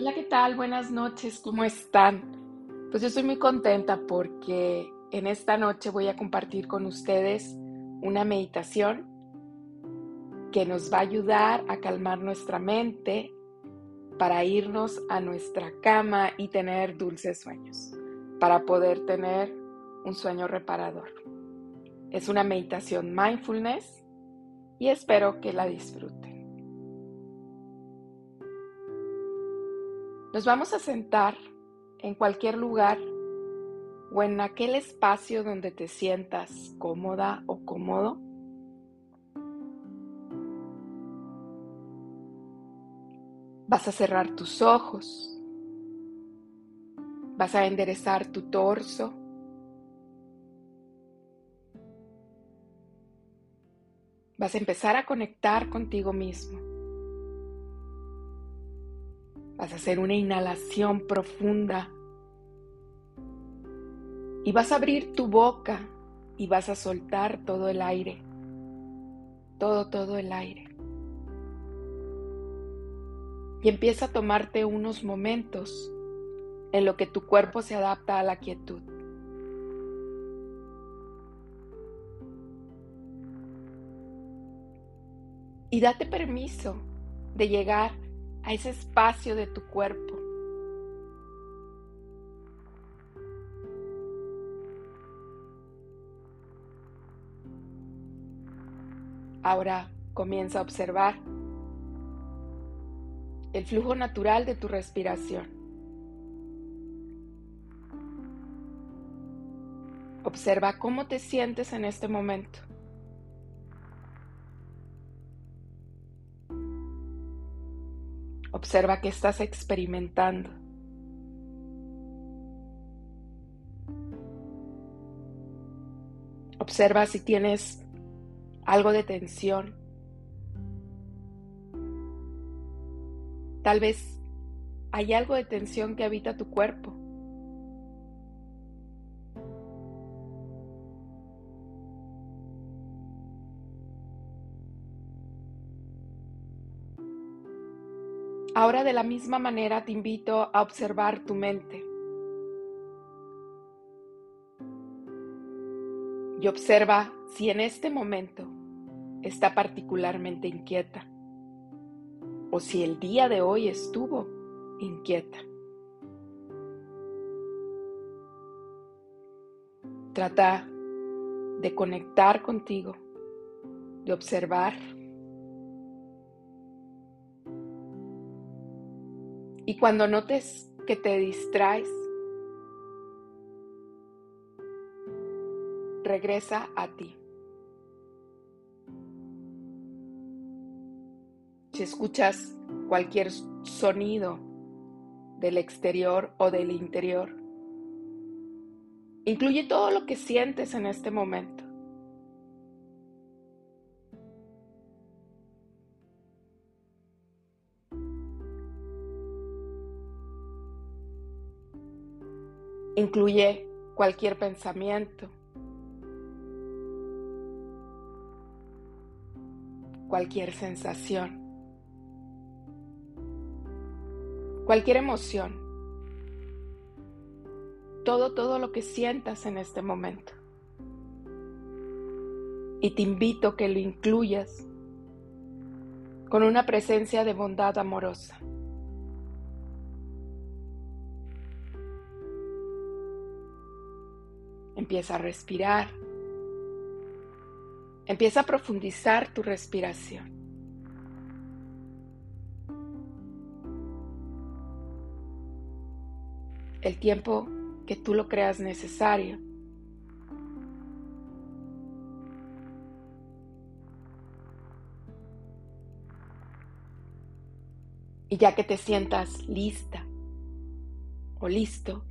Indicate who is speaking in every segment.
Speaker 1: Hola, ¿qué tal? Buenas noches, ¿cómo están? Pues yo estoy muy contenta porque en esta noche voy a compartir con ustedes una meditación que nos va a ayudar a calmar nuestra mente para irnos a nuestra cama y tener dulces sueños, para poder tener un sueño reparador. Es una meditación mindfulness y espero que la disfruten. Nos vamos a sentar en cualquier lugar o en aquel espacio donde te sientas cómoda o cómodo. Vas a cerrar tus ojos. Vas a enderezar tu torso. Vas a empezar a conectar contigo mismo. Vas a hacer una inhalación profunda. Y vas a abrir tu boca y vas a soltar todo el aire. Todo, todo el aire. Y empieza a tomarte unos momentos en lo que tu cuerpo se adapta a la quietud. Y date permiso de llegar a ese espacio de tu cuerpo. Ahora comienza a observar el flujo natural de tu respiración. Observa cómo te sientes en este momento. Observa qué estás experimentando. Observa si tienes algo de tensión. Tal vez hay algo de tensión que habita tu cuerpo. Ahora de la misma manera te invito a observar tu mente. Y observa si en este momento está particularmente inquieta o si el día de hoy estuvo inquieta. Trata de conectar contigo, de observar Y cuando notes que te distraes, regresa a ti. Si escuchas cualquier sonido del exterior o del interior, incluye todo lo que sientes en este momento. Incluye cualquier pensamiento, cualquier sensación, cualquier emoción, todo, todo lo que sientas en este momento. Y te invito a que lo incluyas con una presencia de bondad amorosa. Empieza a respirar. Empieza a profundizar tu respiración. El tiempo que tú lo creas necesario. Y ya que te sientas lista o listo,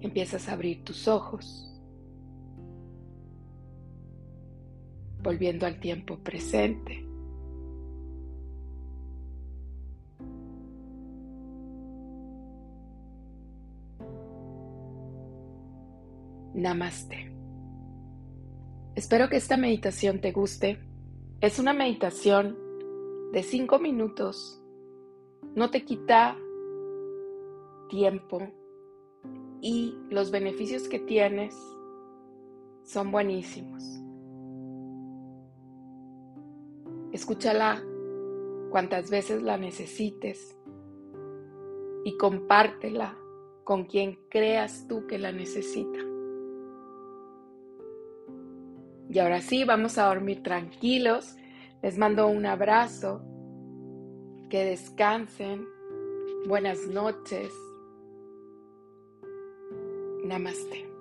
Speaker 1: Empiezas a abrir tus ojos, volviendo al tiempo presente. Namaste. Espero que esta meditación te guste Es una meditación de cinco minutos. No te quita tiempo y los beneficios que tienes son buenísimos. Escúchala cuantas veces la necesites y compártela con quien creas tú que la necesita. Y ahora sí, vamos a dormir tranquilos. Les mando un abrazo. Que descansen. Buenas noches. Namaste.